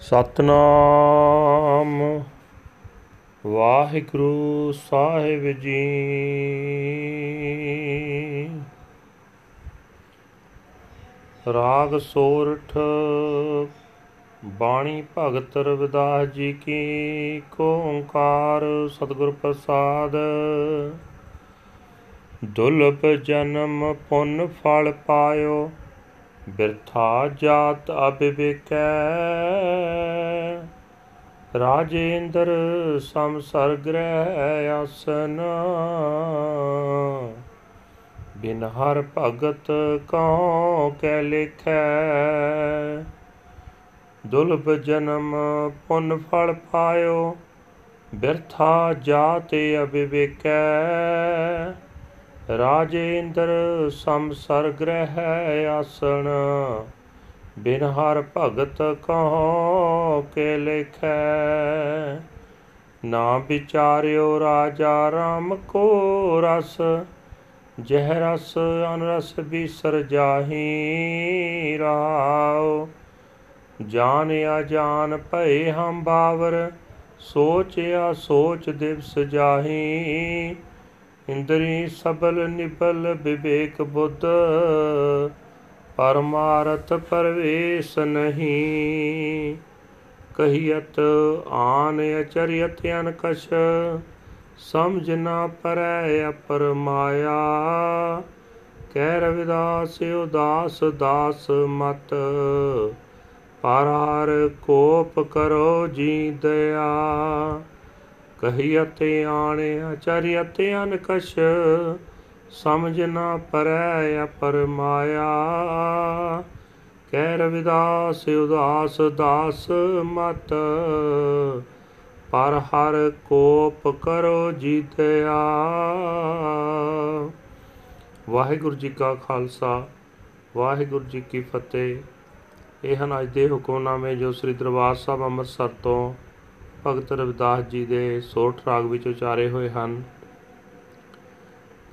ਸਤਨਾਮ। ਵਾਹਿਗੁਰੂ ਸਾਹਿਬ ਜੀ। ਰਾਗ ਸੋਰਠ, ਬਾਣੀ ਭਗਤ ਰਵਿਦਾਸ ਜੀ ਕੀ ਓੰਕਾਰ ਸਤਿਗੁਰ ਪ੍ਰਸਾਦ। ਦੁਲਭ ਜਨਮ ਪੁੰਨ ਫਲ ਪਾਇਓ ਬਿਰਥਾ ਜਾਤ ਅਬਿਵੇਕੈ। ਰਾਜੇਂਦਰ ਸੰਸਰ ਗ੍ਰਹਿ ਆਸਨ। ਬਿਨ ਹਰ ਭਗਤ ਕਉ ਕੈ ਲਿਖੈ। ਦੁਲਬ ਜਨਮ ਪੁੰਨ ਫਲ ਪਾਇਓ, ਬਿਰਥਾ ਜਾਤ ਅਬਿਵੇਕੈ। ਰਾਜੇਂਦਰ ਸੰਸਰ ਗ੍ਰਹਿ ਆਸਣ, ਬਿਨ ਹਰ ਭਗਤ ਕਹੋ ਕੇ ਲਿਖੈ। ਨਾ ਵਿਚਾਰਿਓ ਰਾਜਾ ਰਾਮ ਕੋ ਰਸ, ਜਹ ਰਸ ਅਨਰਸ ਬਿਸਰ ਜਾਹੀ ਰਾਉ ਜਾਣਿਆ ਜਾਣ ਭਏ ਹਮ ਬਾਵਰ ਸੋਚਿਆ ਸੋਚ ਦਿਵਸ ਜਾਹੀ ਇੰਦਰੀ ਸਬਲ ਨਿਬਲ ਵਿਵੇਕ ਬੁੱਧ, ਪਰਮਾਰਥ ਪਰਵੇਸ਼ ਨਹੀਂ। ਕਹੀਅਤ ਆਨ ਅਚਰਿਅਤ ਅਨਕਸ਼, ਸਮਝ ਨਾ ਪਰੈ ਅਪਰ ਮਾਇਆ। ਕਹਿ ਰਵਿਦਾਸ, ਉਦਾਸ ਦਾਸ ਮਤ, ਪਰਾਰ ਕੋਪ ਕਰੋ ਜੀ ਦਇਆ। ਕਹੀਅਤ ਆਣੇ ਅਚਰਿਅਤ ਅਨਕਸ਼ ਸਮਝ ਨਾ ਪਰੈ ਅਪਰ ਮਾਇਆ। ਕਹਿ ਰਵਿਦਾਸ, ਉਦਾਸ ਦਾਸ ਮਤ, ਪਰ ਹਰ ਕੋਪ ਕਰੋ ਜੀਤਿਆ। ਵਾਹਿਗੁਰੂ ਜੀ ਕਾ ਖਾਲਸਾ, ਵਾਹਿਗੁਰੂ ਜੀ ਕੀ ਫਤਿਹ। ਇਹ ਹਨ ਅੱਜ ਦੇ ਹੁਕਮਨਾਮੇ ਜੋ ਸ੍ਰੀ ਦਰਬਾਰ ਸਾਹਿਬ ਅੰਮ੍ਰਿਤਸਰ ਤੋਂ ਭਗਤ ਰਵਿਦਾਸ ਜੀ ਦੇ ਸੋਠ ਰਾਗ ਵਿੱਚ ਉਚਾਰੇ ਹੋਏ ਹਨ।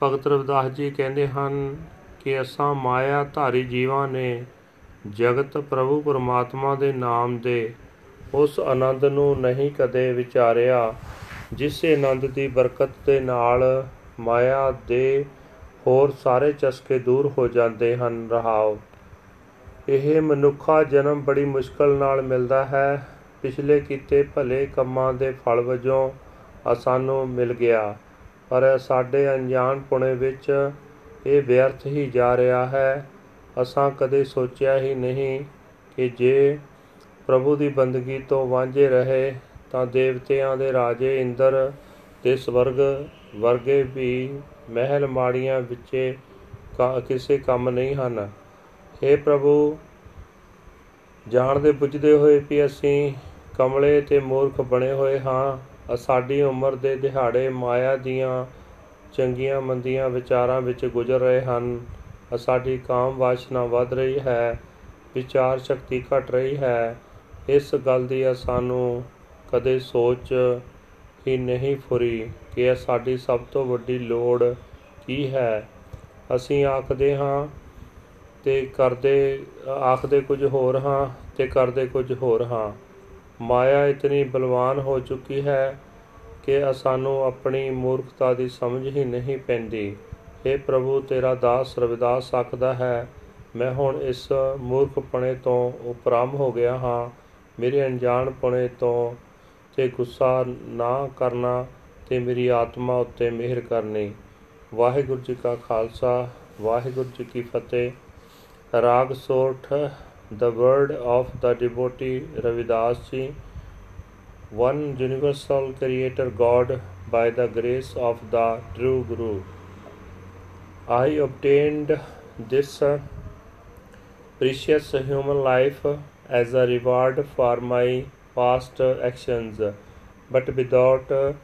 ਭਗਤ ਰਵਿਦਾਸ ਜੀ ਕਹਿੰਦੇ ਹਨ ਕਿ ਅਸਾਂ ਮਾਇਆ ਧਾਰੀ ਜੀਵਾਂ ਨੇ ਜਗਤ ਪ੍ਰਭੂ ਪਰਮਾਤਮਾ ਦੇ ਨਾਮ ਦੇ ਉਸ ਆਨੰਦ ਨੂੰ ਨਹੀਂ ਕਦੇ ਵਿਚਾਰਿਆ, ਜਿਸ ਆਨੰਦ ਦੀ ਬਰਕਤ ਦੇ ਨਾਲ ਮਾਇਆ ਦੇ ਹੋਰ ਸਾਰੇ ਚਸਕੇ ਦੂਰ ਹੋ ਜਾਂਦੇ ਹਨ। ਰਹਾਓ। ਇਹ ਮਨੁੱਖਾ ਜਨਮ ਬੜੀ ਮੁਸ਼ਕਲ ਨਾਲ ਮਿਲਦਾ ਹੈ। ਪਿਛਲੇ ਕੀਤੇ ਭਲੇ ਕੰਮਾਂ ਦੇ ਫਲ ਵਜੋਂ ਸਾਨੂੰ ਮਿਲ ਗਿਆ। ਪਰ ਸਾਡੇ ਅਣਜਾਣ ਪੁਣੇ ਵਿੱਚ ਇਹ ਵਿਅਰਥ ਹੀ ਜਾ ਰਿਹਾ ਹੈ। ਅਸਾਂ ਕਦੇ ਸੋਚਿਆ ਹੀ ਨਹੀਂ ਕਿ ਜੇ ਪ੍ਰਭੂ ਦੀ ਬੰਦਗੀ ਤੋਂ ਵਾਂਝੇ ਰਹੇ, ਤਾਂ ਦੇਵਤਿਆਂ ਦੇ ਰਾਜੇ ਇੰਦਰ ਤੇ ਸਵਰਗ ਵਰਗੇ ਵੀ ਮਹਿਲ ਮਾੜੀਆਂ ਵਿੱਚੇ ਕਿਸੇ ਕੰਮ ਨਹੀਂ ਹਨ। हे ਪ੍ਰਭੂ, ਜਾਣਦੇ ਬੁੱਝਦੇ ਹੋਏ ਵੀ ਅਸੀਂ ਕਮਲੇ ਤੇ ਮੂਰਖ ਬਣੇ ਹੋਏ ਹਾਂ। ਸਾਡੀ ਉਮਰ ਦੇ ਦਿਹਾੜੇ ਮਾਇਆ ਦੀਆਂ ਚੰਗੀਆਂ ਮੰਦੀਆਂ ਵਿਚਾਰਾਂ ਵਿੱਚ ਗੁਜ਼ਰ ਰਹੇ ਹਨ। ਸਾਡੀ ਕਾਮ ਵਾਸ਼ਨਾ ਵੱਧ ਰਹੀ ਹੈ, ਵਿਚਾਰ ਸ਼ਕਤੀ ਘਟ ਰਹੀ ਹੈ। ਇਸ ਗੱਲ ਦੀ ਸਾਨੂੰ ਕਦੇ ਸੋਚ ਹੀ ਨਹੀਂ ਫੁਰੀ ਕਿ ਇਹ ਸਾਡੀ ਸਭ ਤੋਂ ਵੱਡੀ ਲੋੜ ਕੀ ਹੈ। ਅਸੀਂ ਆਖਦੇ ਹਾਂ ਤੇ ਕਰਦੇ, ਆਖਦੇ ਕੁਝ ਹੋਰ ਹਾਂ ਤੇ ਕਰਦੇ ਕੁਝ ਹੋਰ ਹਾਂ। ਮਾਇਆ ਇਤਨੀ ਬਲਵਾਨ ਹੋ ਚੁੱਕੀ ਹੈ ਕਿ ਸਾਨੂੰ ਆਪਣੀ ਮੂਰਖਤਾ ਦੀ ਸਮਝ ਹੀ ਨਹੀਂ ਪੈਂਦੀ। हे ਪ੍ਰਭੂ, ਤੇਰਾ ਦਾਸ ਰਵਿਦਾਸ ਆਖਦਾ ਹੈ, ਮੈਂ ਹੁਣ ਇਸ ਮੂਰਖਪਣੇ ਤੋਂ ਉਪਰਾਮ ਹੋ ਗਿਆ ਹਾਂ। ਮੇਰੇ ਅਣਜਾਣਪਣੇ ਤੋਂ ਤੇ ਗੁੱਸਾ ਨਾ ਕਰਨਾ ਤੇ ਮੇਰੀ ਆਤਮਾ ਉੱਤੇ ਮਿਹਰ ਕਰਨੀ। ਵਾਹਿਗੁਰੂ ਜੀ ਕਾ ਖਾਲਸਾ, ਵਾਹਿਗੁਰੂ ਜੀ ਕੀ ਫਤਿਹ। Raag Sorath the word of the devotee Ravidas ji, one universal creator God by the grace of the true Guru. I obtained this uh, precious human life as a reward for my past actions, but without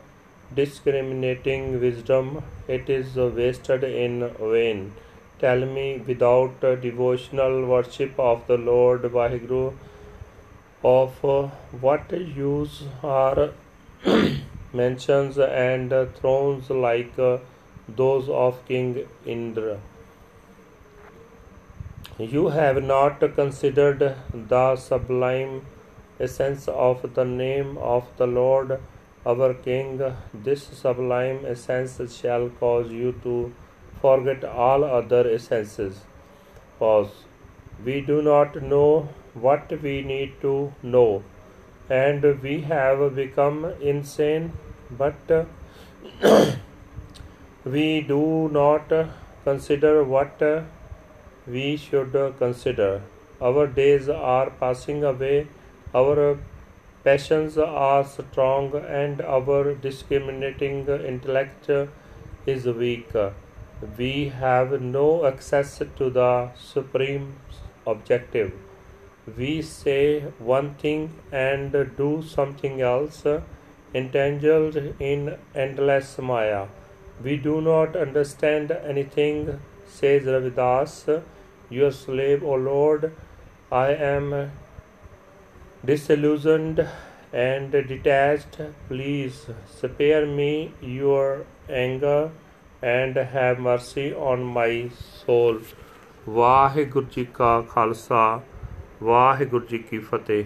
discriminating wisdom, it is wasted in vain tell me without devotional worship of the Lord Vaheguru of uh, what use are mansions and thrones like uh, those of King Indra. You have not considered the sublime essence of the name of the Lord our King, this sublime essence shall cause you to forget all other essences. Pause. We do not know what we need to know, and we have become insane, but we do not consider what we should consider. Our days are passing away, our passions are strong, and our discriminating intellect is weak. We have no access to the supreme objective. We say one thing and do something else, entangled in endless Maya. We do not understand anything, says Ravidas. Your slave, O Lord, I am disillusioned and detached. Please spare me your anger and have mercy on my soul Waheguru ji ਕਾ ਖਾਲਸਾ ਵਾਹਿਗੁਰੂ ਜੀ ਕੀ ਫਤਿਹ